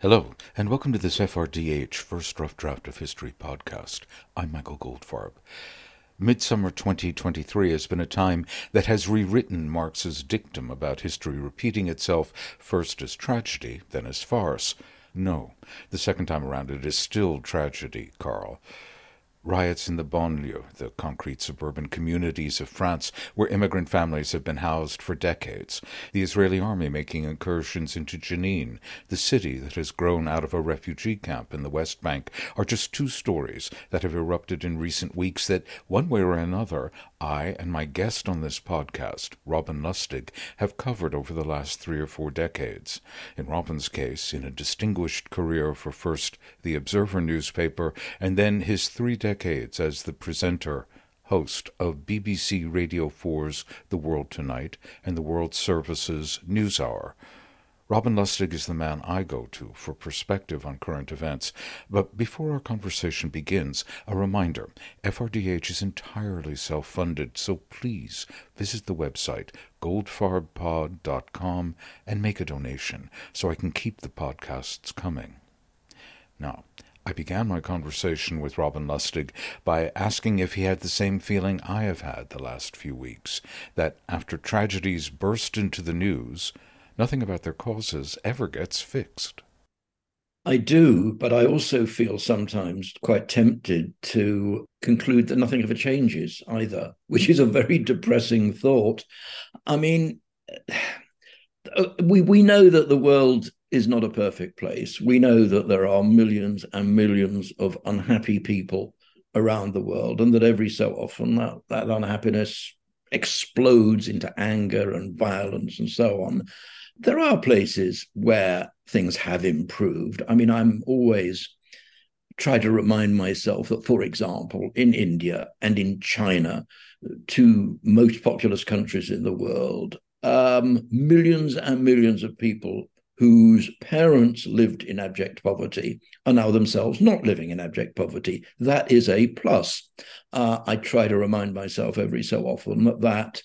Hello, and welcome to this FRDH First Rough Draft of History podcast. I'm Michael Goldfarb. Midsummer 2023 has been a time that has rewritten Marx's dictum about history repeating itself first as tragedy, then as farce. No, the second time around it is still tragedy, Karl. Riots in the banlieue, the concrete suburban communities of France where immigrant families have been housed for decades. The Israeli army making incursions into Jenin, the city that has grown out of a refugee camp in the West Bank, are just two stories that have erupted in recent weeks that, one way or another, I and my guest on this podcast, Robin Lustig, have covered over the last three or four decades. In Robin's case, in a distinguished career for first the Observer newspaper and then his three decades as the presenter, host of BBC Radio 4's The World Tonight and the World Service's NewsHour. Robin Lustig is the man I go to for perspective on current events. But before our conversation begins, a reminder FRDH is entirely self funded, so please visit the website goldfarbpod.com and make a donation so I can keep the podcasts coming. Now, I began my conversation with Robin Lustig by asking if he had the same feeling I have had the last few weeks that after tragedies burst into the news, nothing about their causes ever gets fixed. I do, but I also feel sometimes quite tempted to conclude that nothing ever changes either, which is a very depressing thought. I mean, we we know that the world is not a perfect place. We know that there are millions and millions of unhappy people around the world, and that every so often that, that unhappiness explodes into anger and violence and so on. There are places where things have improved. I mean, I'm always try to remind myself that, for example, in India and in China, two most populous countries in the world, um, millions and millions of people whose parents lived in abject poverty are now themselves not living in abject poverty. That is a plus. Uh, I try to remind myself every so often that, that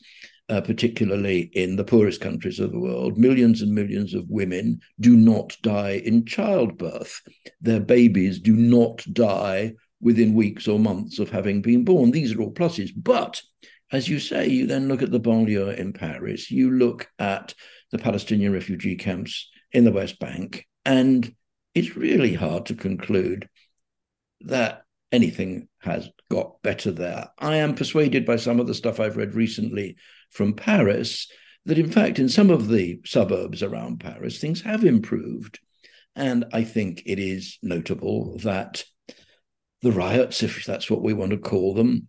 uh, particularly in the poorest countries of the world, millions and millions of women do not die in childbirth. Their babies do not die within weeks or months of having been born. These are all pluses. But as you say, you then look at the banlieue in Paris, you look at the Palestinian refugee camps in the West Bank. And it's really hard to conclude that anything has got better there. I am persuaded by some of the stuff I've read recently from Paris that, in fact, in some of the suburbs around Paris, things have improved. And I think it is notable that the riots, if that's what we want to call them,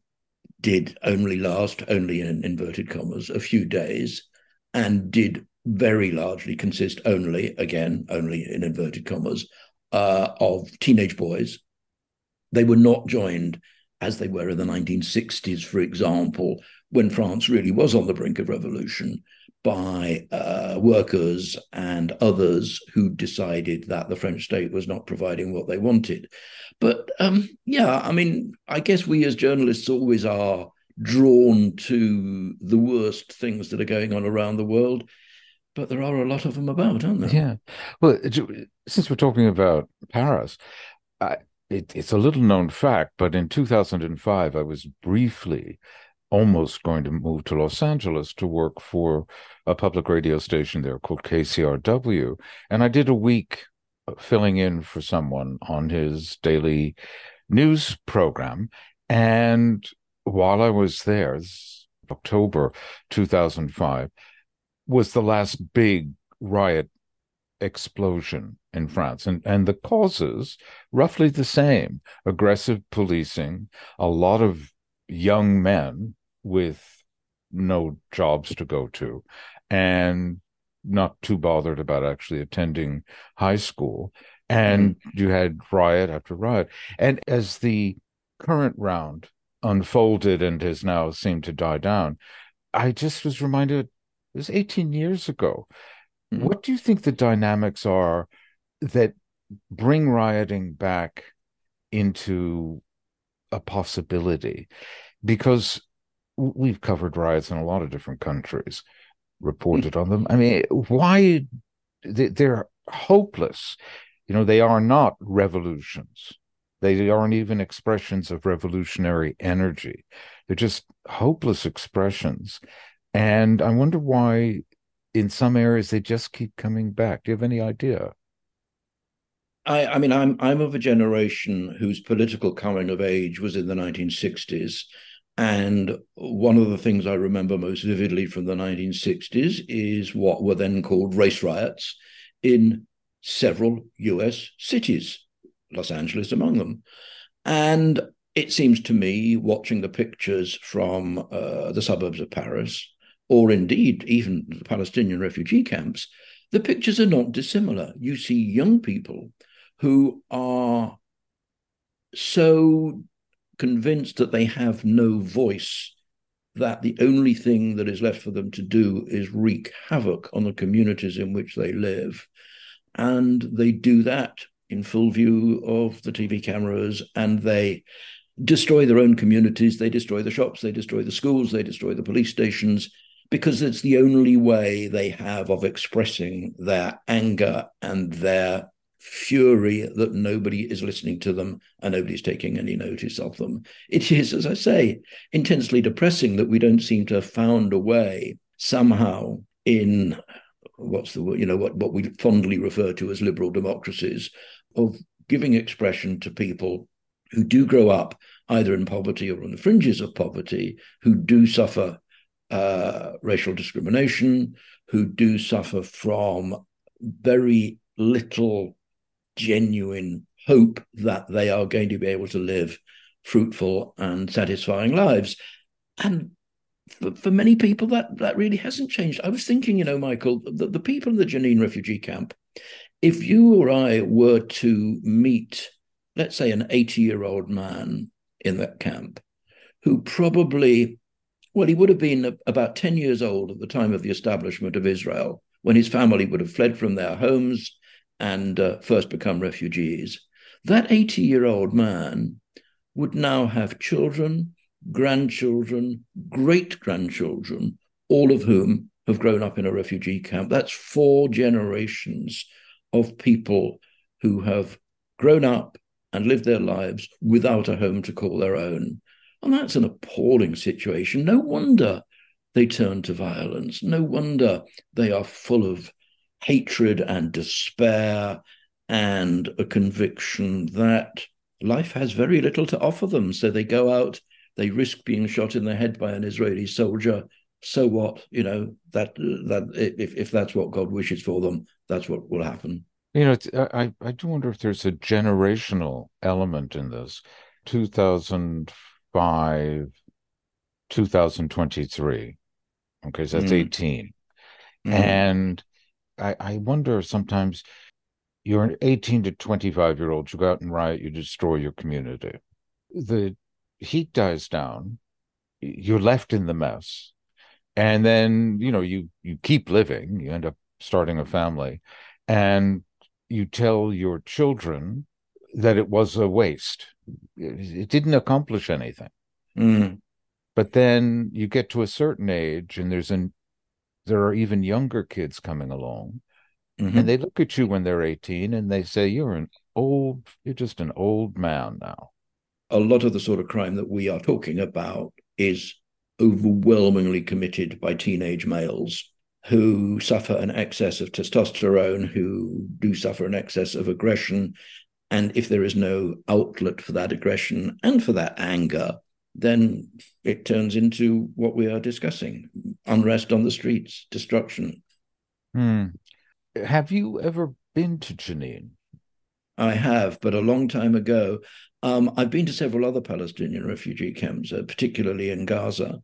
did only last, only in inverted commas, a few days and did very largely consist only, again, only in inverted commas, uh, of teenage boys. They were not joined as they were in the 1960s, for example, when France really was on the brink of revolution, by uh, workers and others who decided that the French state was not providing what they wanted. But um, yeah, I mean, I guess we as journalists always are drawn to the worst things that are going on around the world but there are a lot of them about, aren't there? Yeah. Well, since we're talking about Paris, I, it, it's a little known fact, but in 2005, I was briefly almost going to move to Los Angeles to work for a public radio station there called KCRW. And I did a week uh, filling in for someone on his daily news program. And while I was there, October 2005, was the last big riot explosion in France. And, and the causes, roughly the same aggressive policing, a lot of young men with no jobs to go to, and not too bothered about actually attending high school. And mm-hmm. you had riot after riot. And as the current round unfolded and has now seemed to die down, I just was reminded it was 18 years ago. Mm-hmm. What do you think the dynamics are that bring rioting back into a possibility? Because we've covered riots in a lot of different countries, mm. reported on them. I mean, why they're hopeless. you know, they are not revolutions. They aren't even expressions of revolutionary energy. They're just hopeless expressions. And I wonder why in some areas they just keep coming back. Do you have any idea? I, I mean, I'm I'm of a generation whose political coming of age was in the 1960s. And one of the things I remember most vividly from the 1960s is what were then called race riots in several US cities, Los Angeles among them. And it seems to me, watching the pictures from uh, the suburbs of Paris, or indeed even the Palestinian refugee camps, the pictures are not dissimilar. You see young people who are so convinced that they have no voice, that the only thing that is left for them to do is wreak havoc on the communities in which they live. And they do that in full view of the TV cameras and they destroy their own communities, they destroy the shops, they destroy the schools, they destroy the police stations, because it's the only way they have of expressing their anger and their fury that nobody is listening to them and nobody's taking any notice of them. It is, as I say, intensely depressing that we don't seem to have found a way somehow in what's the word, you know, what, what we fondly refer to as liberal democracies of giving expression to people who do grow up either in poverty or on the fringes of poverty, who do suffer uh, racial discrimination, who do suffer from very little genuine hope that they are going to be able to live fruitful and satisfying lives. And for, for many people, that, that really hasn't changed. I was thinking, you know, Michael, the, the people in the Jenin refugee camp, if you or I were to meet, let's say, an 80 year old man in that camp who probably, well, he would have been about 10 years old at the time of the establishment of Israel, when his family would have fled from their homes and uh, first become refugees, that 80 year old man would now have children, grandchildren, great grandchildren, all of whom have grown up in a refugee camp. That's four generations of people who have grown up and lived their lives without a home to call their own. And that's an appalling situation. No wonder they turn to violence. No wonder they are full of hatred and despair and a conviction that life has very little to offer them. So they go out, they risk being shot in the head by an Israeli soldier. So what? You know that that if if that's what God wishes for them, that's what will happen. You know, I I do wonder if there's a generational element in this. Two thousand five, two thousand twenty three. Okay, so that's mm. 18. Mm. And I, I wonder sometimes you're an 18 to 25 year old, you go out and riot, you destroy your community. The heat dies down, you're left in the mess. And then, you know, you you keep living, you end up starting a family, and you tell your children that it was a waste. It didn't accomplish anything. Mm. But then you get to a certain age and there's an there are even younger kids coming along mm-hmm. and they look at you when they're 18 and they say you're an old you're just an old man now a lot of the sort of crime that we are talking about is overwhelmingly committed by teenage males who suffer an excess of testosterone who do suffer an excess of aggression and if there is no outlet for that aggression and for that anger then it turns into what we are discussing unrest on the streets, destruction. Hmm. Have you ever been to Jenin? I have, but a long time ago. Um, I've been to several other Palestinian refugee camps, uh, particularly in Gaza,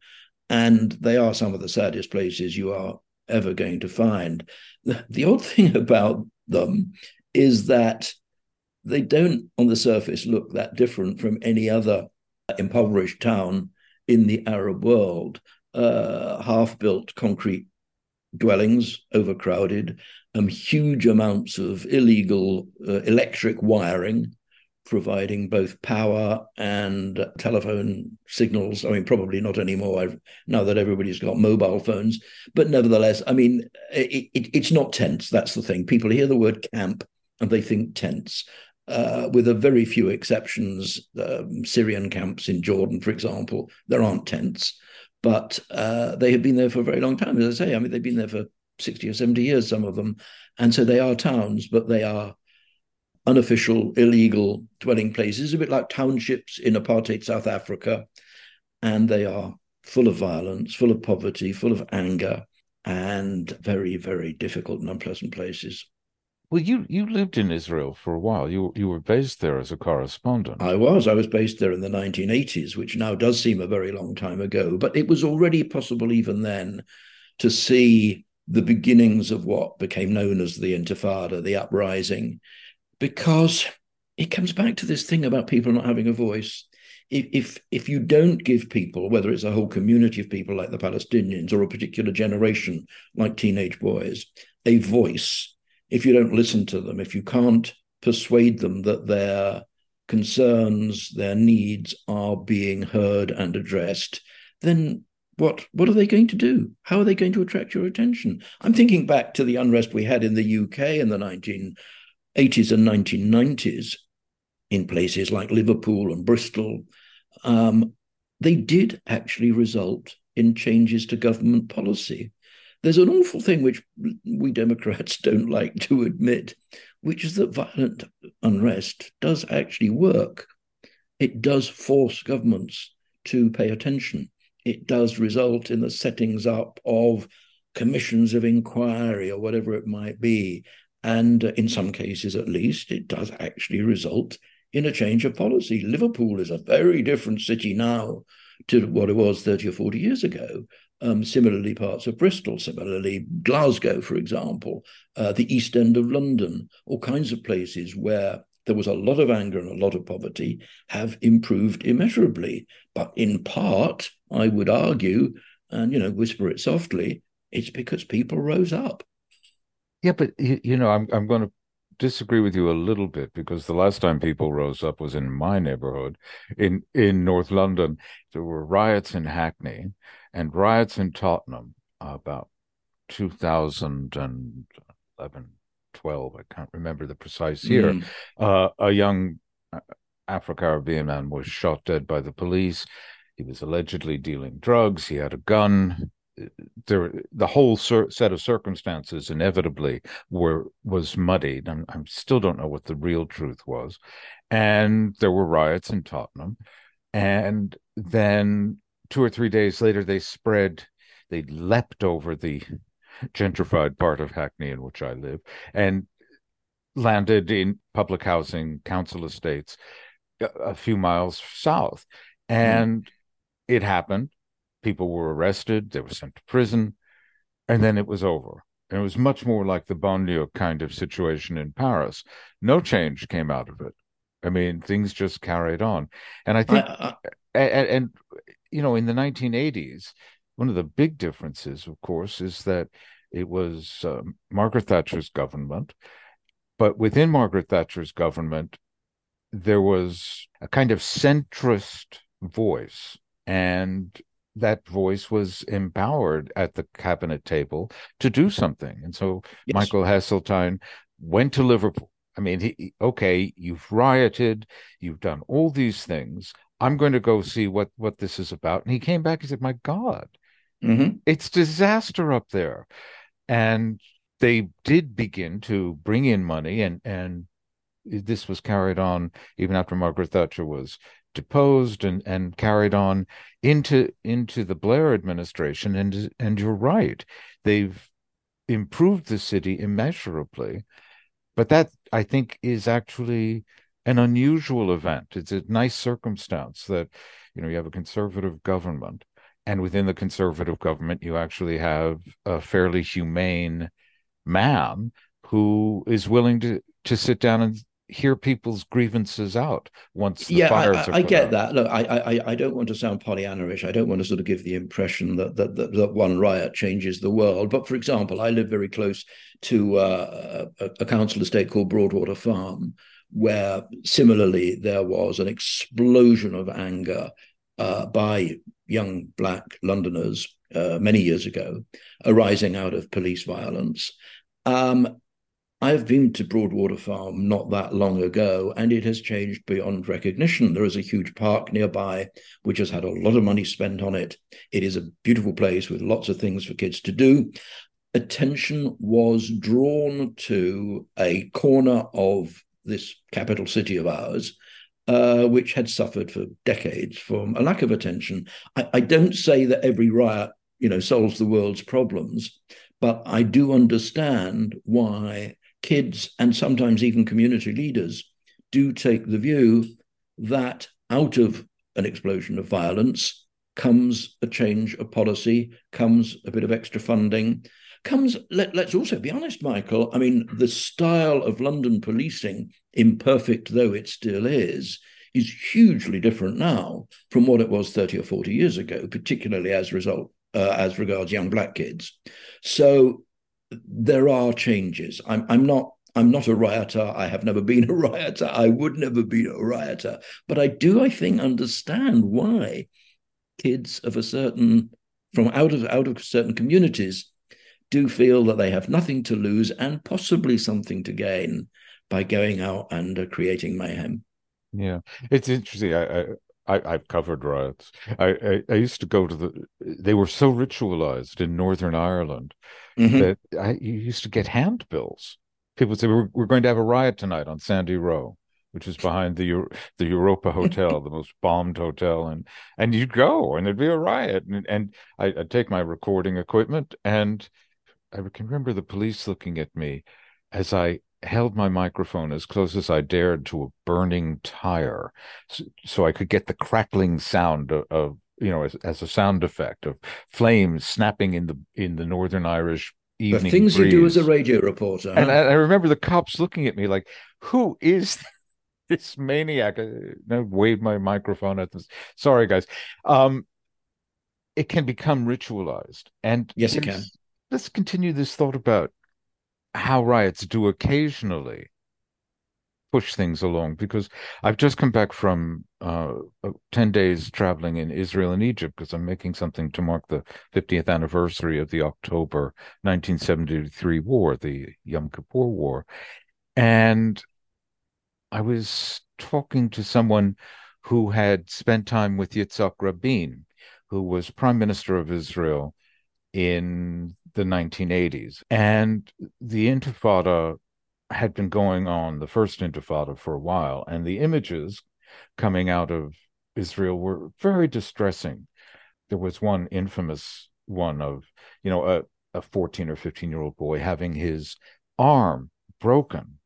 and they are some of the saddest places you are ever going to find. The, the odd thing about them is that they don't, on the surface, look that different from any other impoverished town in the Arab world, uh, half built concrete dwellings, overcrowded, um, huge amounts of illegal uh, electric wiring, providing both power and telephone signals. I mean, probably not anymore I've, now that everybody's got mobile phones, but nevertheless, I mean, it, it, it's not tents. That's the thing. People hear the word camp and they think tents. Uh, with a very few exceptions, um, Syrian camps in Jordan, for example, there aren't tents, but uh, they have been there for a very long time. As I say, I mean, they've been there for 60 or 70 years, some of them. And so they are towns, but they are unofficial, illegal dwelling places, a bit like townships in apartheid South Africa. And they are full of violence, full of poverty, full of anger, and very, very difficult and unpleasant places. Well, you you lived in Israel for a while. You you were based there as a correspondent. I was. I was based there in the 1980s, which now does seem a very long time ago. But it was already possible even then to see the beginnings of what became known as the Intifada, the uprising, because it comes back to this thing about people not having a voice. If, if if you don't give people, whether it's a whole community of people like the Palestinians or a particular generation like teenage boys, a voice, if you don't listen to them, if you can't persuade them that their concerns, their needs are being heard and addressed, then what what are they going to do? How are they going to attract your attention? I'm thinking back to the unrest we had in the UK in the 1980s and 1990s in places like Liverpool and Bristol. Um, they did actually result in changes to government policy. There's an awful thing which we Democrats don't like to admit, which is that violent unrest does actually work. It does force governments to pay attention. It does result in the settings up of commissions of inquiry or whatever it might be. And uh, in some cases, at least, it does actually result in a change of policy. Liverpool is a very different city now to what it was 30 or 40 years ago. Um, similarly, parts of Bristol, similarly, Glasgow, for example, uh, the East End of London, all kinds of places where there was a lot of anger and a lot of poverty have improved immeasurably. But in part, I would argue, and you know, whisper it softly, it's because people rose up. Yeah, but you, you know, I'm I'm going to disagree with you a little bit because the last time people rose up was in my neighborhood in in North London. There were riots in Hackney and riots in Tottenham about 2011, 12. I can't remember the precise year. Mm. Uh, a young uh, Afro Caribbean man was shot dead by the police. He was allegedly dealing drugs. He had a gun there the whole set of circumstances inevitably were was muddied and I still don't know what the real truth was and there were riots in Tottenham and then two or three days later they spread they leapt over the gentrified part of Hackney in which I live and landed in public housing council estates a few miles south hmm. and mm. it happened people were arrested, they were sent to prison, and then it was over. And it was much more like the banlieue kind of situation in Paris. No change came out of it. I mean, things just carried on. And I think, I, and, and, you know, in the 1980s, one of the big differences, of course, is that it was uh, Margaret Thatcher's government. But within Margaret Thatcher's government, there was a kind of centrist voice. And that voice was empowered at the cabinet table to do something. And so yes. Michael Heseltine went to Liverpool. I mean, he, okay, you've rioted, you've done all these things. I'm going to go see what what this is about. And he came back and said, "My God, mm-hmm. it's disaster up there." And they did begin to bring in money, and and this was carried on even after Margaret Thatcher was deposed and, and carried on into into the Blair administration. And and you're right, they've improved the city immeasurably. But that I think is actually an unusual event. It's a nice circumstance that you know you have a conservative government, and within the conservative government, you actually have a fairly humane man who is willing to to sit down and hear people's grievances out once the yeah, fires I, are I get out. that. Look, I, I I don't want to sound Pollyanna-ish. I don't want to sort of give the impression that that, that, that one riot changes the world. But for example, I live very close to uh, a, a council estate called Broadwater Farm, where similarly there was an explosion of anger uh, by young black Londoners uh, many years ago, arising out of police violence. Um, I've been to Broadwater Farm not that long ago, and it has changed beyond recognition. There is a huge park nearby, which has had a lot of money spent on it. It is a beautiful place with lots of things for kids to do. Attention was drawn to a corner of this capital city of ours, uh, which had suffered for decades from a lack of attention. I, I don't say that every riot, you know, solves the world's problems, but I do understand why kids and sometimes even community leaders do take the view that out of an explosion of violence comes a change of policy, comes a bit of extra funding, comes, let, us also be honest, Michael. I mean, the style of London policing, imperfect though it still is, is hugely different now from what it was 30 or 40 years ago, particularly as result uh, as regards young black kids. So there are changes. I'm, I'm not I'm not a rioter. I have never been a rioter. I would never be a rioter. But I do, I think, understand why kids of a certain from out of out of certain communities do feel that they have nothing to lose and possibly something to gain by going out and uh, creating mayhem. Yeah, it's interesting. I, I I've covered riots. I, I, I used to go to the. They were so ritualized in Northern Ireland mm-hmm. that I you used to get handbills. People say we're we're going to have a riot tonight on Sandy Row, which is behind the the Europa Hotel, the most bombed hotel, and and you'd go and there'd be a riot, and and I, I'd take my recording equipment, and I can remember the police looking at me as I held my microphone as close as I dared to a burning tire, so, so I could get the crackling sound of, of you know as, as, a sound effect of flames snapping in the in the Northern Irish evening. The things breeze. you do as a radio reporter, huh? and I, I, remember the cops looking at me like, "Who is?" This maniac. I, I waved my microphone at them. Sorry, guys. Um, it can become ritualized, and yes, it can. Let's continue this thought about how riots do occasionally push things along because I've just come back from uh, 10 days traveling in Israel and Egypt because I'm making something to mark the 50th anniversary of the October 1973 war, the Yom Kippur War. And I was talking to someone who had spent time with Yitzhak Rabin, who was prime minister of Israel in the 1980s. And the Intifada had been going on, the first Intifada, for a while. And the images coming out of Israel were very distressing. There was one infamous one of, you know, a, a 14 or 15 year old boy having his arm broken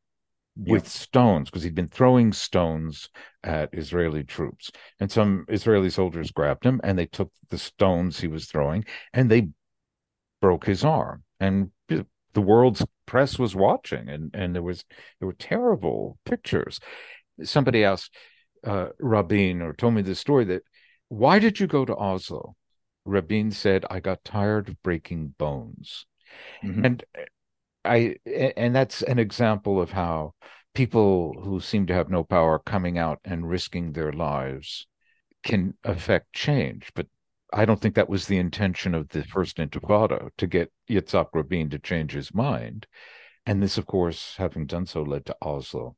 with stones because he'd been throwing stones at Israeli troops. And some Israeli soldiers grabbed him and they took the stones he was throwing and they broke his arm, and the world's press was watching, and and there was there were terrible pictures. Somebody asked uh, Rabin or told me the story that why did you go to Oslo? Rabin said, I got tired of breaking bones. Mm-hmm. And I and that's an example of how people who seem to have no power coming out and risking their lives can affect change. But I don't think that was the intention of the first Intifada to get Yitzhak Rabin to change his mind. And this, of course, having done so, led to Oslo.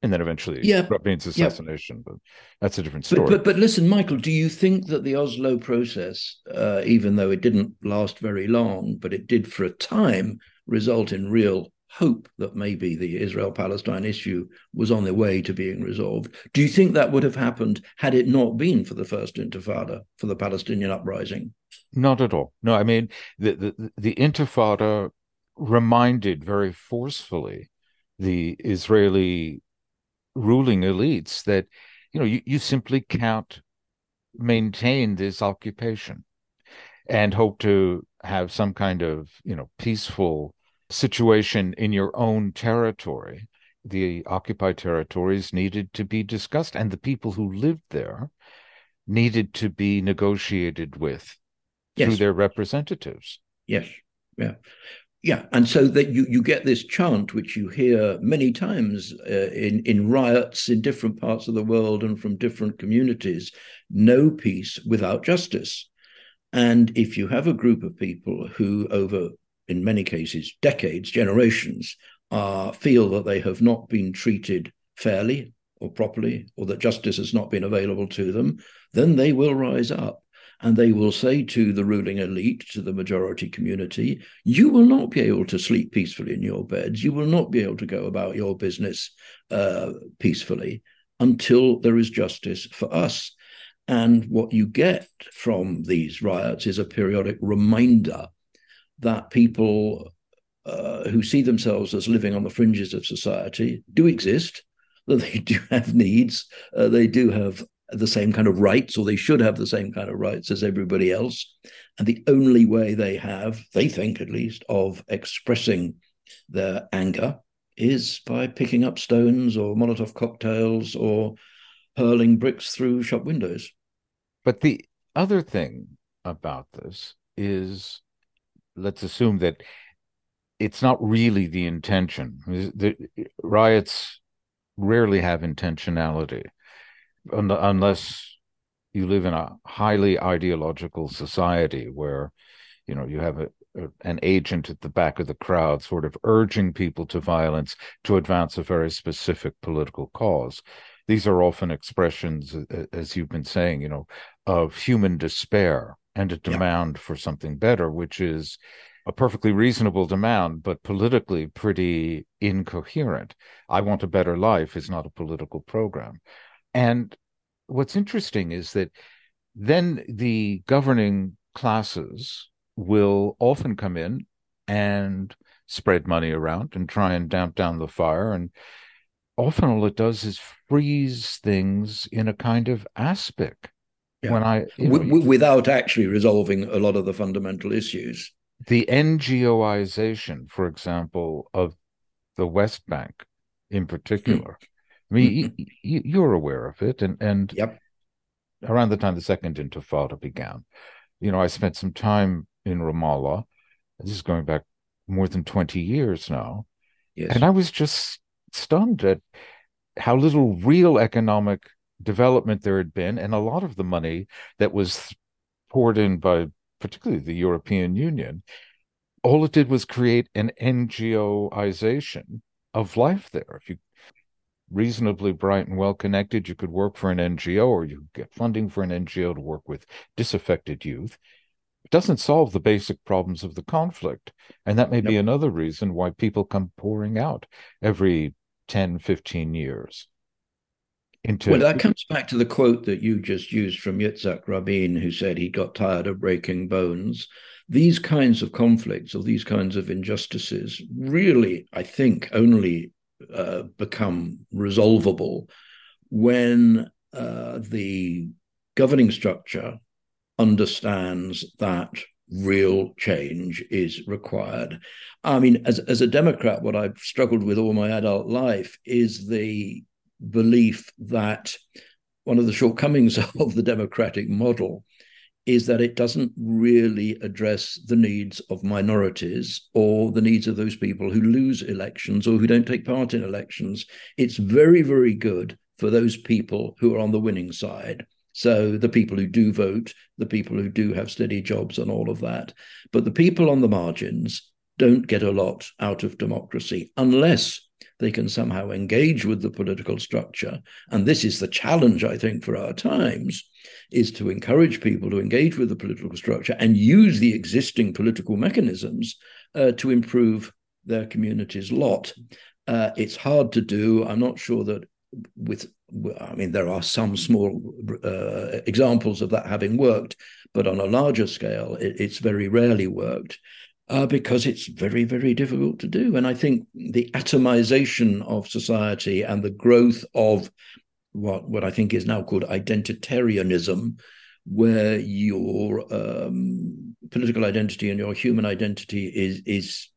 And then eventually yeah. Rabin's assassination, yeah. but that's a different story. But, but, but, listen, Michael, do you think that the Oslo process, uh, even though it didn't last very long, but it did for a time result in real hope that maybe the Israel Palestine issue was on the way to being resolved. Do you think that would have happened had it not been for the first intifada, for the Palestinian uprising? Not at all. No, I mean, the, the, the intifada reminded very forcefully the Israeli ruling elites that, you know, you, you simply can't maintain this occupation and hope to have some kind of, you know, peaceful situation in your own territory, the occupied territories needed to be discussed, and the people who lived there needed to be negotiated with yes. through their representatives. Yes. Yeah. Yeah, and so that you, you get this chant which you hear many times uh, in in riots in different parts of the world and from different communities: "No peace without justice." And if you have a group of people who, over in many cases, decades, generations, uh, feel that they have not been treated fairly or properly, or that justice has not been available to them, then they will rise up and they will say to the ruling elite, to the majority community, you will not be able to sleep peacefully in your beds. You will not be able to go about your business uh, peacefully until there is justice for us. And what you get from these riots is a periodic reminder that people uh, who see themselves as living on the fringes of society do exist, that they do have needs, uh, they do have the same kind of rights, or they should have the same kind of rights as everybody else. And the only way they have, they think at least, of expressing their anger is by picking up stones or Molotov cocktails or hurling bricks through shop windows. But the other thing about this is let's assume that it's not really the intention. The riots rarely have intentionality unless you live in a highly ideological society where you know you have a, a, an agent at the back of the crowd sort of urging people to violence to advance a very specific political cause these are often expressions as you've been saying you know of human despair and a demand yeah. for something better which is a perfectly reasonable demand, but politically pretty incoherent. I want a better life is not a political program. And what's interesting is that then the governing classes will often come in and spread money around and try and damp down the fire. And often all it does is freeze things in a kind of aspic. Yeah. When I you know, w- without actually resolving a lot of the fundamental issues. The NGOization, for example, of the West Bank in particular, hmm. I mean, hmm. you, are aware of it, and and yep. around the time the Second Intifada began, you know, I spent some time in Ramallah. This is going back more than twenty years now, yes. and I was just stunned at how little real economic development there had been, and a lot of the money that was poured in by particularly the European Union, all it did was create an NGOization of life there. If you reasonably bright and well connected, you could work for an NGO or you could get funding for an NGO to work with disaffected youth. It doesn't solve the basic problems of the conflict. And that may be another reason why people come pouring out every 10, 15 years. Into... Well, that comes back to the quote that you just used from Yitzhak Rabin, who said he got tired of breaking bones. These kinds of conflicts or these kinds of injustices really, I think, only uh, become resolvable when uh, the governing structure understands that real change is required. I mean, as, as a Democrat, what I've struggled with all my adult life is the belief that one of the shortcomings of the democratic model is that it doesn't really address the needs of minorities or the needs of those people who lose elections or who don't take part in elections. It's very, very good for those people who are on the winning side. So the people who do vote, the people who do have steady jobs and all of that. But the people on the margins don't get a lot out of democracy unless they can somehow engage with the political structure. And this is the challenge, I think, for our times, is to encourage people to engage with the political structure and use the existing political mechanisms uh, to improve their community's lot. Uh, it's hard to do. I'm not sure that with I mean, there are some small uh, examples of that having worked, but on a larger scale, it, it's very rarely worked uh, because it's very, very difficult to do. And I think the atomization of society and the growth of what, what I think is now called identitarianism, where your um, political identity and your human identity is is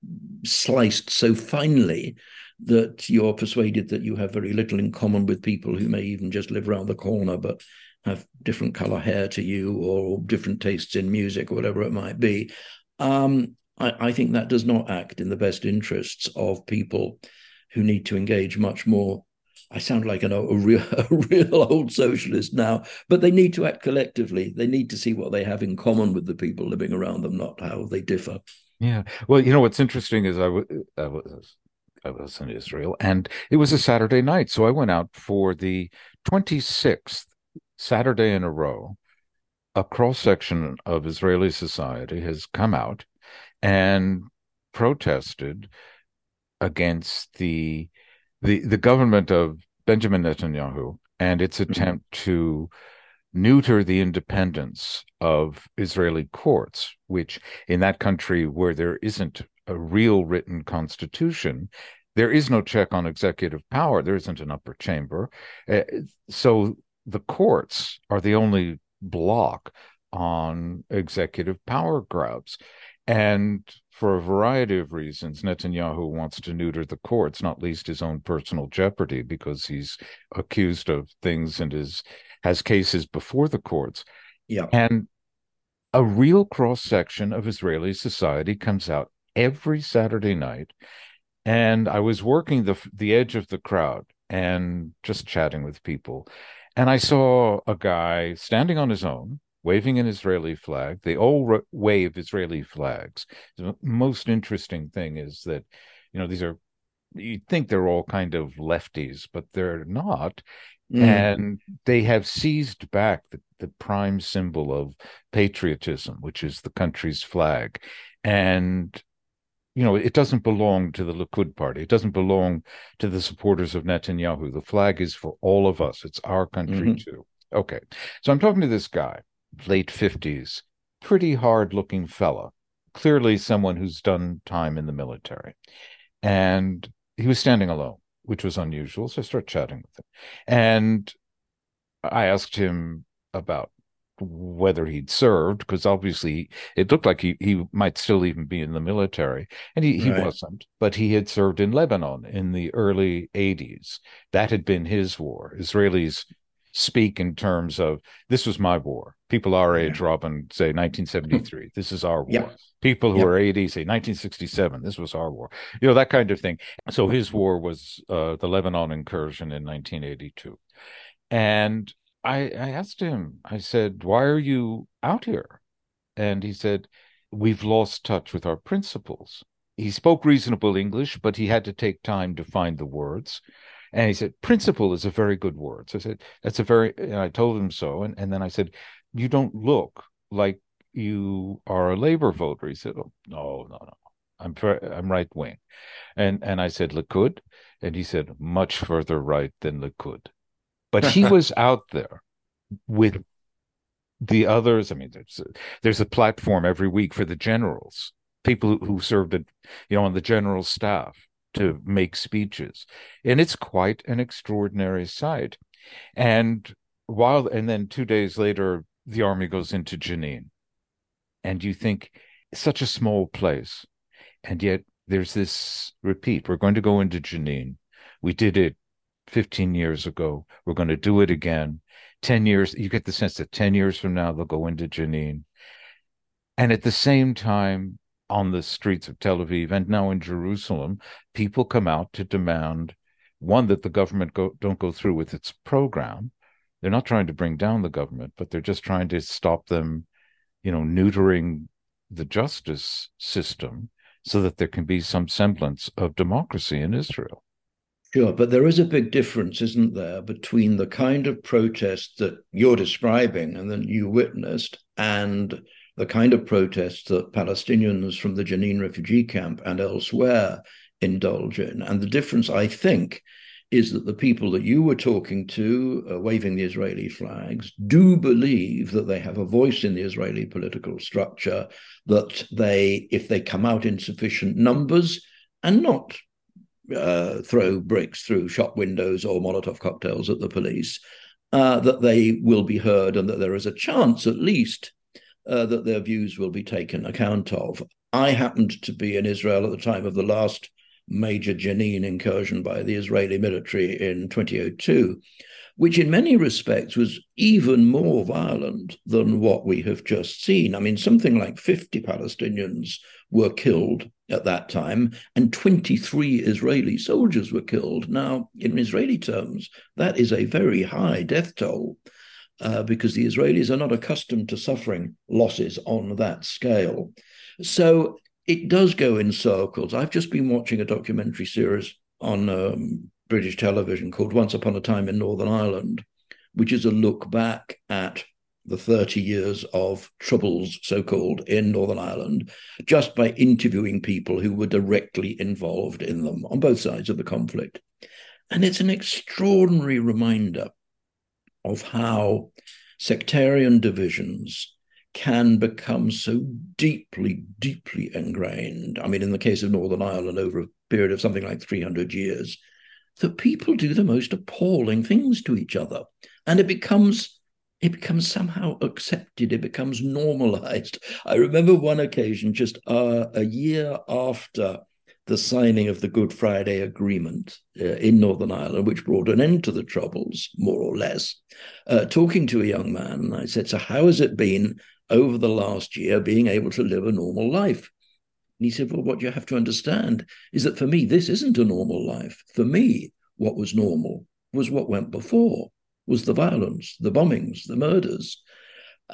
sliced so finely that you're persuaded that you have very little in common with people who may even just live around the corner, but have different color hair to you or different tastes in music or whatever it might be. Um, I, I think that does not act in the best interests of people who need to engage much more I sound like an, a, real, a real old socialist now, but they need to act collectively. They need to see what they have in common with the people living around them, not how they differ. Yeah. Well, you know what's interesting is I, w- I was I was in Israel, and it was a Saturday night. So I went out for the 26th Saturday in a row. A cross section of Israeli society has come out and protested against the the the government of Benjamin Netanyahu and its mm-hmm. attempt to neuter the independence of Israeli courts, which in that country where there isn't a real written constitution, there is no check on executive power. There isn't an upper chamber. Uh, so the courts are the only block on executive power grabs. And for a variety of reasons, Netanyahu wants to neuter the courts, not least his own personal jeopardy, because he's accused of things and is has cases before the courts. Yeah. And a real cross section of Israeli society comes out every Saturday night. And I was working the the edge of the crowd and just chatting with people. And I saw a guy standing on his own, waving an Israeli flag. They all wave Israeli flags. The most interesting thing is that, you know, these are, you think they're all kind of lefties, but they're not. Mm. And they have seized back the, the prime symbol of patriotism, which is the country's flag. And you know, it doesn't belong to the Likud party. It doesn't belong to the supporters of Netanyahu. The flag is for all of us. It's our country mm-hmm. too. Okay. So I'm talking to this guy, late 50s, pretty hard looking fella, clearly someone who's done time in the military. And he was standing alone which was unusual. So I started chatting with him. And I asked him about whether he'd served, because obviously it looked like he, he might still even be in the military. And he, he right. wasn't, but he had served in Lebanon in the early 80s. That had been his war. Israelis speak in terms of this was my war. People our age, yeah. Robin, say 1973. This is our war. Yeah. People who yep. are 80 say 1967. This was our war. You know that kind of thing. So his war was uh, the Lebanon incursion in 1982, and I, I asked him. I said, "Why are you out here?" And he said, "We've lost touch with our principles." He spoke reasonable English, but he had to take time to find the words. And he said, principle is a very good word. So I said, that's a very, and I told him so. And, and then I said, you don't look like you are a labor voter. He said, oh, no, no, no. I'm I'm right wing, and and I said Likud, and he said much further right than Likud, but he was out there with the others. I mean, there's a, there's a platform every week for the generals, people who served at you know on the general staff, to make speeches. And it's quite an extraordinary sight. And while, and then two days later, the army goes into Jenin. And you think, such a small place. And yet there's this repeat. We're going to go into Jenin. We did it 15 years ago. We're going to do it again. 10 years, you get the sense that 10 years from now, they'll go into Jenin. And at the same time, on the streets of Tel Aviv and now in Jerusalem, people come out to demand one that the government go, don't go through with its program. They're not trying to bring down the government, but they're just trying to stop them, you know, neutering the justice system so that there can be some semblance of democracy in Israel. Sure, but there is a big difference, isn't there, between the kind of protest that you're describing and that you witnessed and the kind of protests that Palestinians from the Jenin refugee camp and elsewhere indulge in. And the difference, I think, is that the people that you were talking to, uh, waving the Israeli flags, do believe that they have a voice in the Israeli political structure, that they, if they come out in sufficient numbers and not uh, throw bricks through shop windows or Molotov cocktails at the police, uh, that they will be heard and that there is a chance, at least, uh, that their views will be taken account of. I happened to be in Israel at the time of the last major Jenin incursion by the Israeli military in 2002, which in many respects was even more violent than what we have just seen. I mean, something like 50 Palestinians were killed at that time, and 23 Israeli soldiers were killed. Now, in Israeli terms, that is a very high death toll uh, because the Israelis are not accustomed to suffering losses on that scale. So it does go in circles. I've just been watching a documentary series on um, British television called Once Upon a Time in Northern Ireland, which is a look back at the 30 years of troubles, so called, in Northern Ireland, just by interviewing people who were directly involved in them on both sides of the conflict. And it's an extraordinary reminder of how sectarian divisions can become so deeply, deeply ingrained. I mean, in the case of Northern Ireland, over a period of something like 300 years, that people do the most appalling things to each other. And it becomes it becomes somehow accepted, it becomes normalized. I remember one occasion just uh, a year after the signing of the Good Friday Agreement uh, in Northern Ireland, which brought an end to the Troubles, more or less, uh, talking to a young man. I said, So, how has it been over the last year being able to live a normal life? And he said, Well, what you have to understand is that for me, this isn't a normal life. For me, what was normal was what went before, was the violence, the bombings, the murders.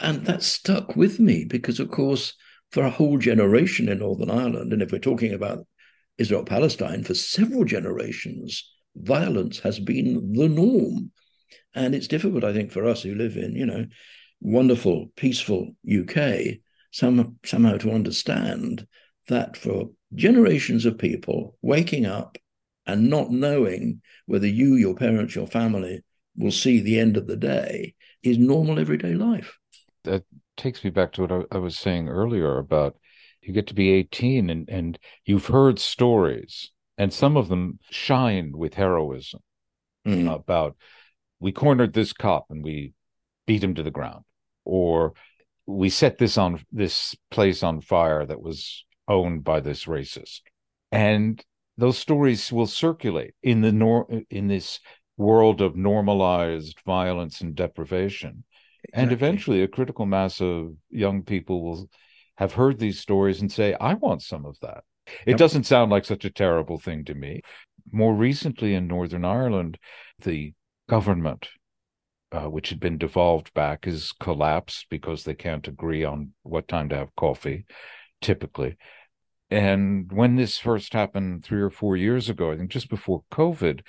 And that stuck with me because, of course, for a whole generation in Northern Ireland, and if we're talking about Israel Palestine for several generations, violence has been the norm. And it's difficult, I think, for us who live in, you know, wonderful, peaceful UK, some, somehow to understand that for generations of people waking up and not knowing whether you, your parents, your family will see the end of the day is normal everyday life. That takes me back to what I, I was saying earlier about you get to be 18 and, and you've heard stories, and some of them shine with heroism mm. about we cornered this cop and we beat him to the ground, or we set this on this place on fire that was owned by this racist. And those stories will circulate in the nor- in this world of normalized violence and deprivation. Exactly. And eventually a critical mass of young people will have heard these stories and say, I want some of that. It yep. doesn't sound like such a terrible thing to me. More recently in Northern Ireland, the government, uh, which had been devolved back, has collapsed because they can't agree on what time to have coffee, typically. And when this first happened three or four years ago, I think just before COVID,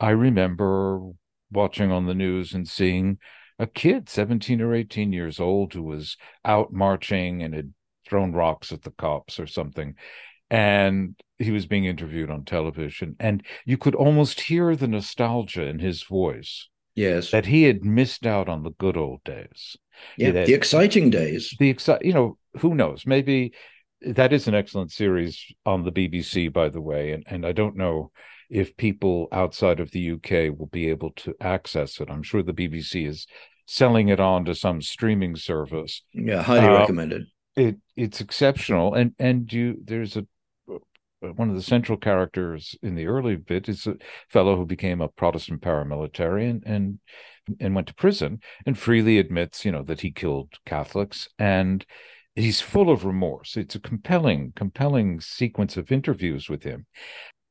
I remember watching on the news and seeing a kid, 17 or 18 years old, who was out marching and had thrown rocks at the cops or something. And he was being interviewed on television, and you could almost hear the nostalgia in his voice. Yes. That he had missed out on the good old days. Yeah. The exciting days. The exci- you know, who knows? Maybe that is an excellent series on the BBC, by the way. And and I don't know if people outside of the UK will be able to access it. I'm sure the BBC is selling it on to some streaming service. Yeah, highly uh, recommended it it's exceptional and and you there's a uh, one of the central characters in the early bit is a fellow who became a Protestant paramilitary and, and and went to prison and freely admits, you know, that he killed Catholics and he's full of remorse. It's a compelling, compelling sequence of interviews with him.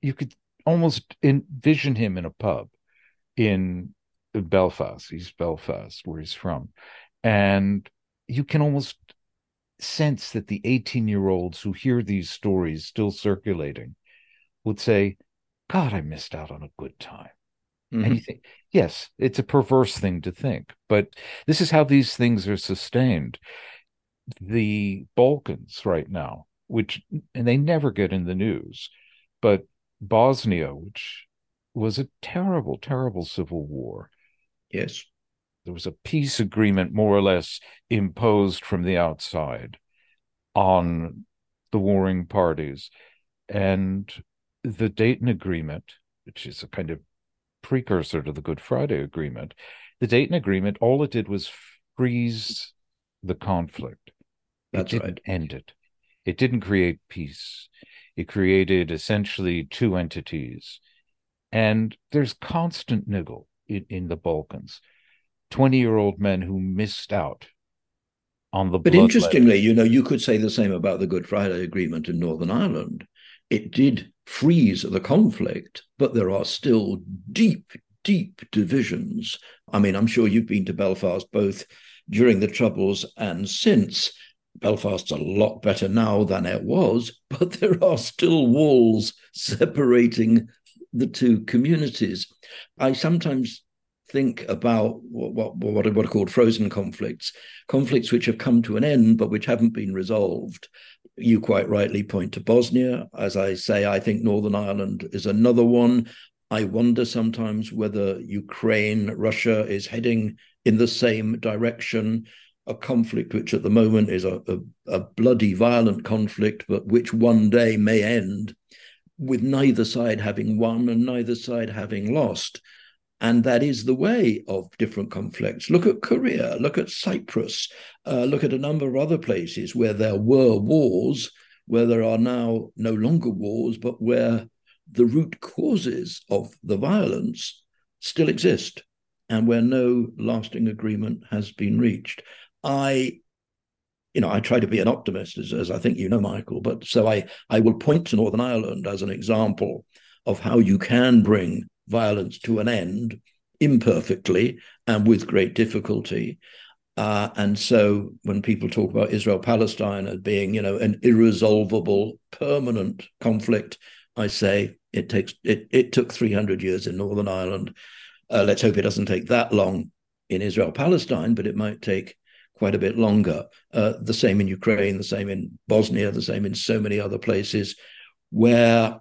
You could almost envision him in a pub in Belfast, East Belfast, where he's from, and you can almost sense that the 18 year olds who hear these stories still circulating would say, God, I missed out on a good time. Mm-hmm. And you think, yes, it's a perverse thing to think, but this is how these things are sustained. The Balkans right now, which, and they never get in the news, but Bosnia, which was a terrible, terrible civil war. Yes there was a peace agreement more or less imposed from the outside on the warring parties. And the Dayton agreement which is a kind of precursor to the good friday agreement the Dayton agreement all it did was freeze the conflict. That's it didn't right. end it. It didn't create peace. It created essentially two entities. And there's constant niggle in, in the balkans 20 year old men who missed out on the. But interestingly, you know, you could say the same about the Good Friday Agreement in Northern Ireland. It did freeze the conflict, but there are still deep, deep divisions. I mean, I'm sure you've been to Belfast both during the Troubles and since. Belfast's a lot better now than it was, but there are still walls separating the two communities. I sometimes think about what, what, what, are called frozen conflicts, conflicts which have come to an end but which haven't been resolved. You quite rightly point to Bosnia. As I say, I think Northern Ireland is another one. I wonder sometimes whether Ukraine, Russia is heading in the same direction. A conflict which at the moment is a, a, a bloody, violent conflict, but which one day may end with neither side having won and neither side having lost. And that is the way of different conflicts. Look at Korea, look at Cyprus, uh, look at a number of other places where there were wars, where there are now no longer wars, but where the root causes of the violence still exist and where no lasting agreement has been reached. I you know, I try to be an optimist, as, as, I think you know, Michael. But so I, I will point to Northern Ireland as an example of how you can bring violence to an end imperfectly and with great difficulty. Uh, and so when people talk about Israel Palestine as being, you know, an irresolvable permanent conflict, I say it takes it, it took 300 years in Northern Ireland. Uh, let's hope it doesn't take that long in Israel Palestine, but it might take quite a bit longer. Uh, the same in Ukraine, the same in Bosnia, the same in so many other places where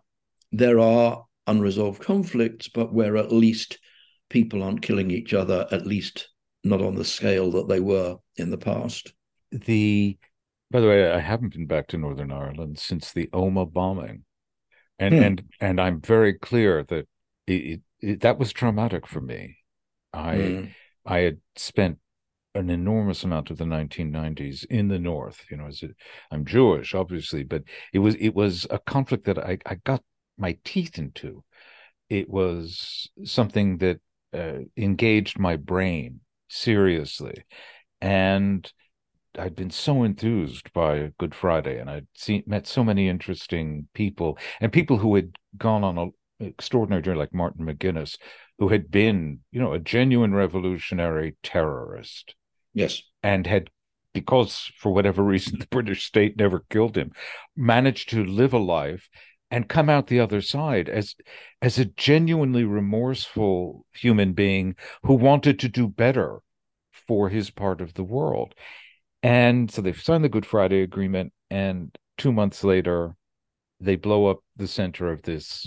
there are unresolved conflicts, but where at least people aren't killing each other, at least not on the scale that they were in the past. The by the way, I haven't been back to Northern Ireland since the Omagh bombing, and hmm. and and I'm very clear that it, it, that was traumatic for me. I hmm. I had spent an enormous amount of the 1990s in the north you know as i'm jewish obviously but it was it was a conflict that i, I got my teeth into. It was something that uh, engaged my brain seriously, and I'd been so enthused by Good Friday, and I'd seen met so many interesting people and people who had gone on an extraordinary journey, like Martin McGuinness, who had been, you know, a genuine revolutionary terrorist. Yes, and had because for whatever reason the British state never killed him, managed to live a life and come out the other side as as a genuinely remorseful human being who wanted to do better for his part of the world. And so they signed the Good Friday Agreement, and two months later, they blow up the center of this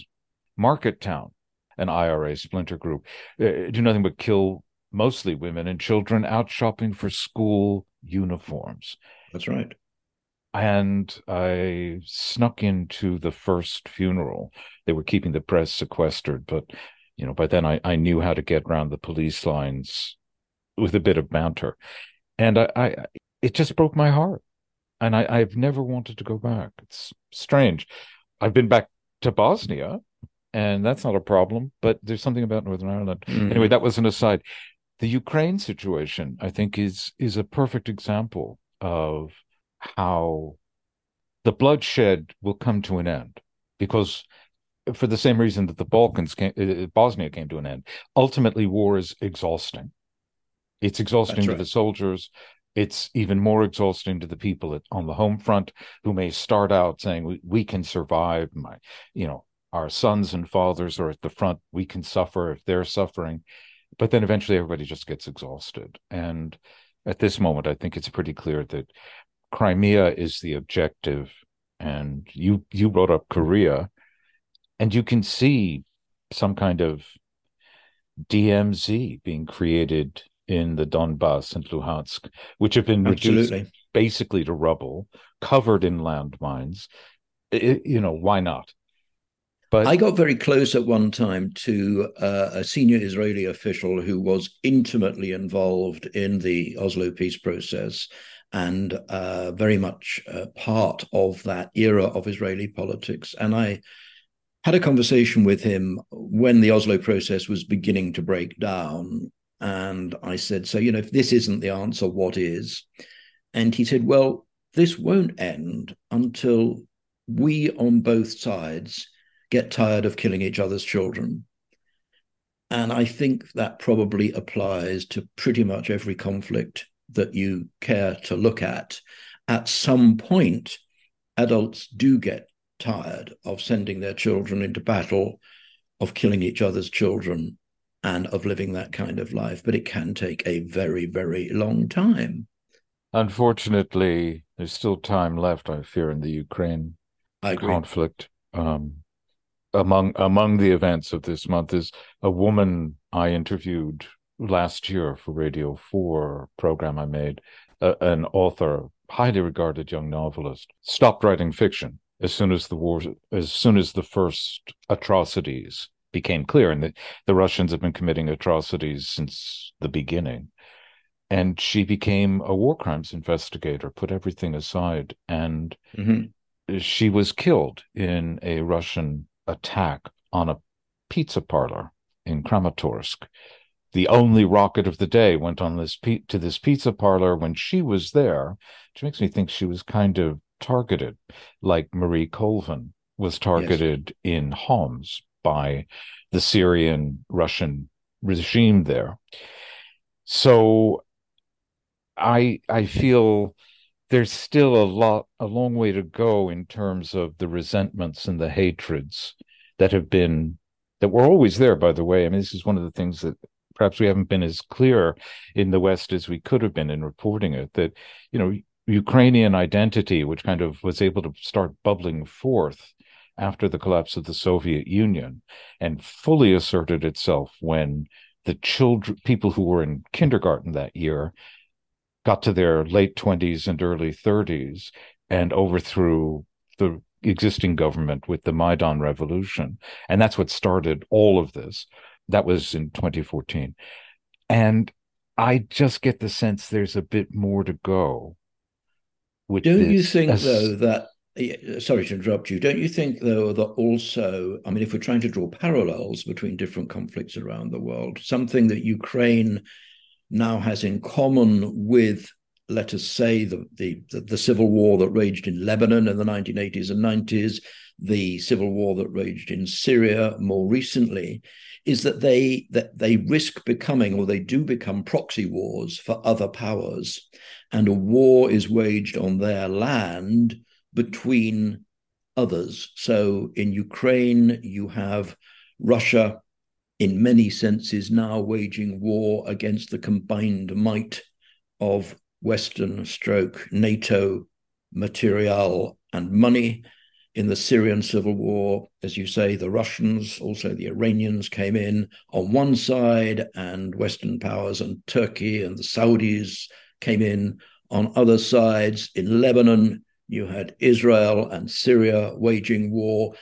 market town, an IRA splinter group, uh, do nothing but kill mostly women and children out shopping for school uniforms. That's right and I snuck into the first funeral. They were keeping the press sequestered, but you know, by then I, I knew how to get around the police lines with a bit of banter. And I, I it just broke my heart. And I, I've never wanted to go back. It's strange. I've been back to Bosnia, and that's not a problem, but there's something about Northern Ireland. Mm. Anyway, that was an aside. The Ukraine situation, I think, is is a perfect example of how the bloodshed will come to an end because for the same reason that the Balkans came, uh, Bosnia came to an end. Ultimately, war is exhausting. It's exhausting right. to the soldiers. It's even more exhausting to the people at, on the home front who may start out saying, we, we can survive. My, you know, our sons and fathers are at the front. We can suffer if they're suffering. But then eventually everybody just gets exhausted. And at this moment, I think it's pretty clear that Crimea is the objective, and you you brought up Korea, and you can see some kind of DMZ being created in the Donbass and Luhansk, which have been Absolutely. reduced basically to rubble, covered in landmines. You know, why not? But I got very close at one time to uh, a senior Israeli official who was intimately involved in the Oslo peace process and uh, very much uh, part of that era of Israeli politics. And I had a conversation with him when the Oslo process was beginning to break down. And I said, So, you know, if this isn't the answer, what is? And he said, Well, this won't end until we on both sides get tired of killing each other's children. And I think that probably applies to pretty much every conflict that you care to look at. at some point, adults do get tired of sending their children into battle, of killing each other's children, and of living that kind of life. But it can take a very, very long time. Unfortunately, there's still time left, I fear, in the Ukraine conflict. Um, among among the events of this month is a woman I interviewed last year for Radio Four program I made, uh, an author, highly regarded young novelist, stopped writing fiction as soon as the war, as soon as the first atrocities became clear, and the, the Russians have been committing atrocities since the beginning. And she became a war crimes investigator, put everything aside, and mm-hmm. she was killed in a Russian attack on a pizza parlor in Kramatorsk. The only rocket of the day went on this pe- to this pizza parlor when she was there, which makes me think she was kind of targeted, like Marie Colvin was targeted yes. in Homs by the Syrian Russian regime there. So I I feel there's still a lot a long way to go in terms of the resentments and the hatreds that have been that were always there by the way i mean this is one of the things that perhaps we haven't been as clear in the west as we could have been in reporting it that you know ukrainian identity which kind of was able to start bubbling forth after the collapse of the soviet union and fully asserted itself when the children people who were in kindergarten that year got to their late 20s and early 30s and overthrew the existing government with the Maidan revolution. And that's what started all of this. That was in 2014. And I just get the sense there's a bit more to go. Don't this. you think, As, though, that sorry to interrupt you. Don't you think, though, that also, I mean, if we're trying to draw parallels between different conflicts around the world, something that Ukraine now has in common with, let us say, the, the, the civil war that raged in Lebanon in the 1980s and 90s, the civil war that raged in Syria more recently, is that they that they risk becoming or they do become proxy wars for other powers, and a war is waged on their land between others. So in Ukraine, you have Russia in many senses now waging war against the combined might of Western stroke NATO material and money. In the Syrian civil war, as you say, the Russians, also the Iranians came in on one side, and Western powers and Turkey and the Saudis came in on other sides. In Lebanon, you had Israel and Syria waging war.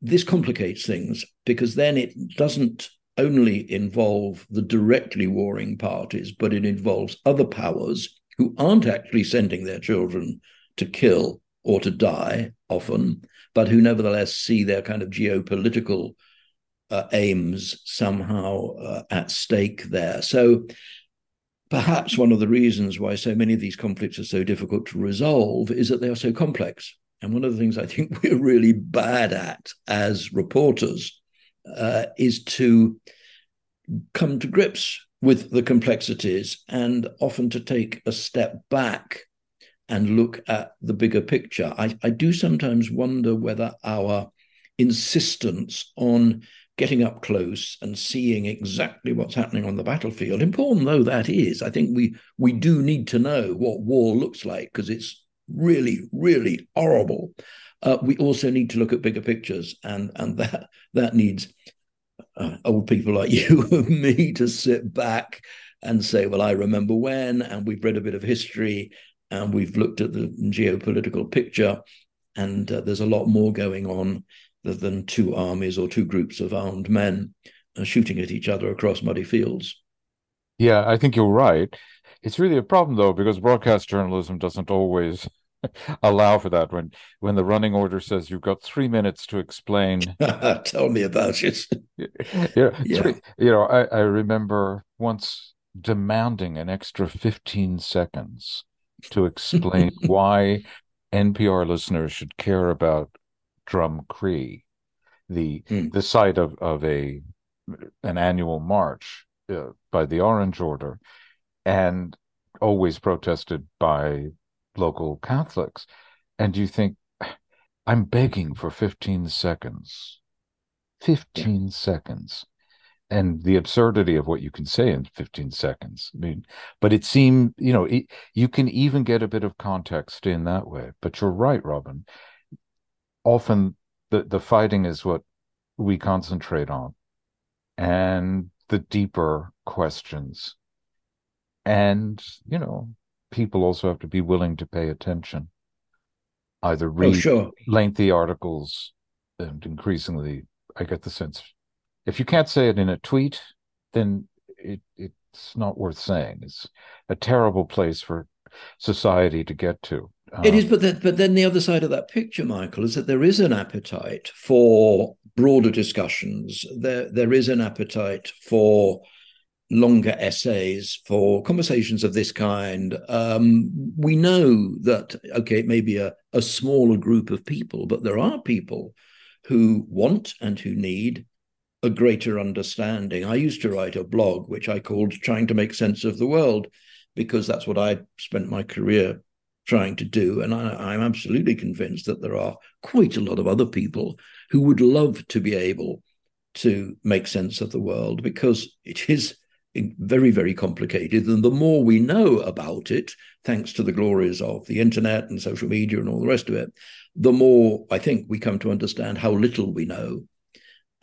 This complicates things because then it doesn't only involve the directly warring parties, but it involves other powers who aren't actually sending their children to kill or to die often, but who nevertheless see their kind of geopolitical uh, aims somehow uh, at stake there. So perhaps one of the reasons why so many of these conflicts are so difficult to resolve is that they are so complex. And one of the things I think we're really bad at as reporters uh, is to come to grips with the complexities and often to take a step back and look at the bigger picture. I, I do sometimes wonder whether our insistence on getting up close and seeing exactly what's happening on the battlefield, important though that is, I think we we do need to know what war looks like because it's really, really horrible uh, we also need to look at bigger pictures, and and that that needs uh, old people like you and me to sit back and say, well, I remember when, and we've read a bit of history, and we've looked at the geopolitical picture, and uh, there's a lot more going on than two armies or two groups of armed men uh, shooting at each other across muddy fields. Yeah, I think you're right. It's really a problem though because broadcast journalism doesn't always allow for that when when the running order says you've got three minutes to explain tell me about it yeah, yeah. Three, you know I, I remember once demanding an extra 15 seconds to explain why npr listeners should care about Drumcree the mm. the site of of a an annual march uh, by the orange order and always protested by local Catholics. And you think, I'm begging for 15 seconds. 15 yeah. seconds. And the absurdity of what you can say in 15 seconds. I mean, but it seemed, you know, it, you can even get a bit of context in that way. But you're right, Robin. Often the, the fighting is what we concentrate on and the deeper questions. And, you know, people also have to be willing to pay attention. Either oh, read oh, sure. lengthy articles and increasingly I get the sense if you can't say it in a tweet, then it it's not worth saying. It's a terrible place for society to get to. Um, it is, but then, but then the other side of that picture, Michael, is that there is an appetite for broader discussions. There there is an appetite for longer essays, for conversations of this kind. Um, we know that okay, it may be a, a smaller group of people, but there are people who want and who need a greater understanding. I used to write a blog which I called Trying to Make Sense of the World because that's what I spent my career trying to do. And I, am absolutely convinced that there are quite a lot of other people who would love to be able to make sense of the world because it is very, very complicated. And the more we know about it, thanks to the glories of the internet and social media and all the rest of it, the more I think we come to understand how little we know.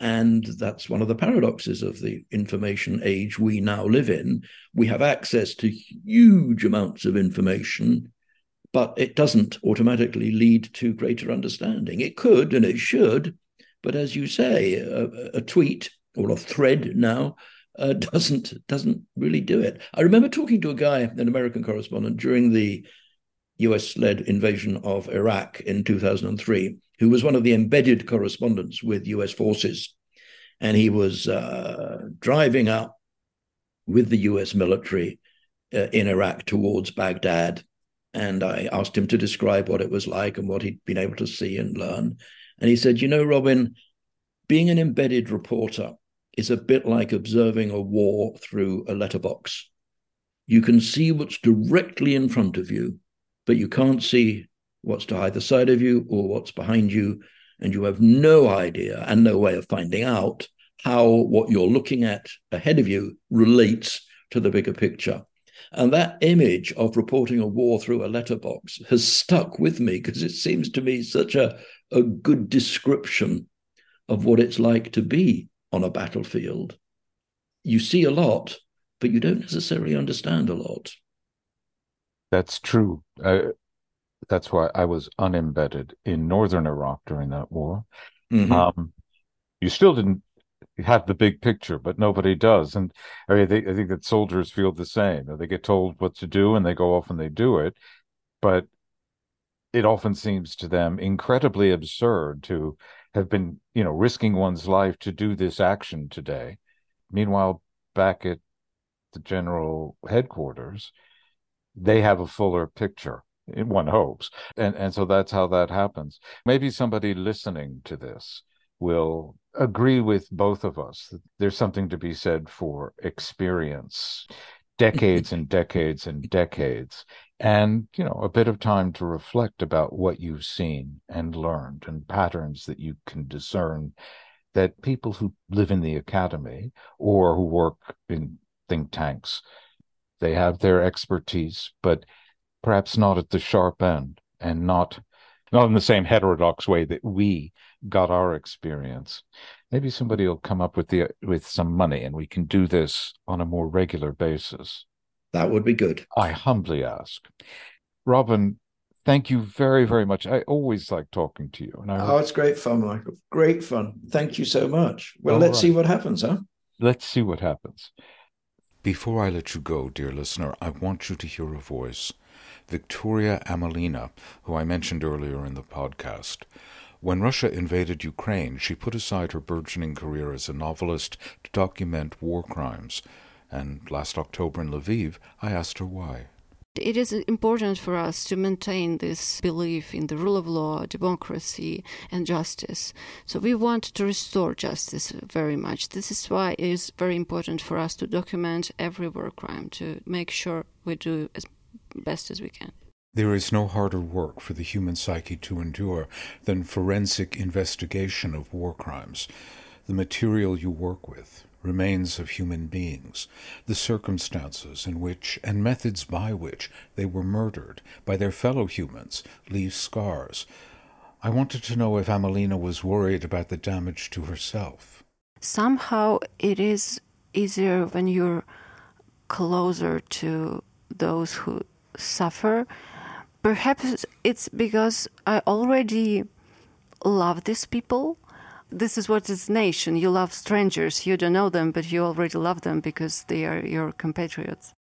And that's one of the paradoxes of the information age we now live in. We have access to huge amounts of information, but it doesn't automatically lead to greater understanding. It could and it should, but as you say, a, a tweet or a thread now uh, doesn't doesn't really do it. I remember talking to a guy, an American correspondent, during the US-led invasion of Iraq in 2003, who was one of the embedded correspondents with US forces, and he was uh, driving up with the US military uh, in Iraq towards Baghdad. And I asked him to describe what it was like and what he'd been able to see and learn. And he said, You know, Robin, being an embedded reporter is a bit like observing a war through a letterbox. You can see what's directly in front of you, but you can't see what's to either side of you or what's behind you. And you have no idea and no way of finding out how what you're looking at ahead of you relates to the bigger picture. And that image of reporting a war through a letterbox has stuck with me because it seems to me such a, a good description of what it's like to be on a battlefield. You see a lot, but you don't necessarily understand a lot. That's true. Uh, that's why I was unembedded in northern Iraq during that war. Mm-hmm. Um, you still didn't have the big picture, but nobody does. And I, mean, they, I think that soldiers feel the same. They get told what to do and they go off and they do it. But it often seems to them incredibly absurd to have been, you know, risking one's life to do this action today. Meanwhile, back at the general headquarters, they have a fuller picture. One hopes, and and so that's how that happens. Maybe somebody listening to this will agree with both of us. There's something to be said for experience, decades and decades and decades, and you know a bit of time to reflect about what you've seen and learned and patterns that you can discern that people who live in the academy or who work in think tanks they have their expertise, but perhaps not at the sharp end and not not in the same heterodox way that we got our experience. Maybe somebody will come up with the with some money and we can do this on a more regular basis. That would be good. I humbly ask. Robin, thank you very, very much. I always like talking to you. And I... Oh, it's great fun, Michael. Great fun. Thank you so much. Well, All let's right. see what happens, huh? Let's see what happens. Before I let you go, dear listener, I want you to hear a voice. Victoria Amelina, who I mentioned earlier in the podcast. When Russia invaded Ukraine, she put aside her burgeoning career as a novelist to document war crimes. And last October in Lviv, I asked her why. It is important for us to maintain this belief in the rule of law, democracy, and justice. So we want to restore justice very much. This is why it is very important for us to document every war crime to make sure we do as best as we can. There is no harder work for the human psyche to endure than forensic investigation of war crimes. The material you work with, remains of human beings, the circumstances in which and methods by which they were murdered by their fellow humans leave scars. I wanted to know if Amelina was worried about the damage to herself. Somehow it is easier when you're closer to those who suffer. Perhaps it's because I already love these people this is what is nation. You love strangers. You don't know them, but you already love them because they are your compatriots.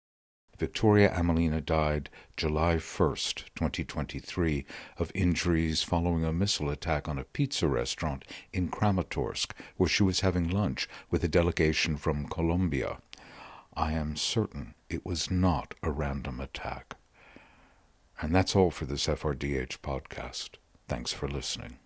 Victoria Amelina died July 1st, 2023, of injuries following a missile attack on a pizza restaurant in Kramatorsk, where she was having lunch with a delegation from Colombia. I am certain it was not a random attack. And that's all for this FRDH podcast. Thanks for listening.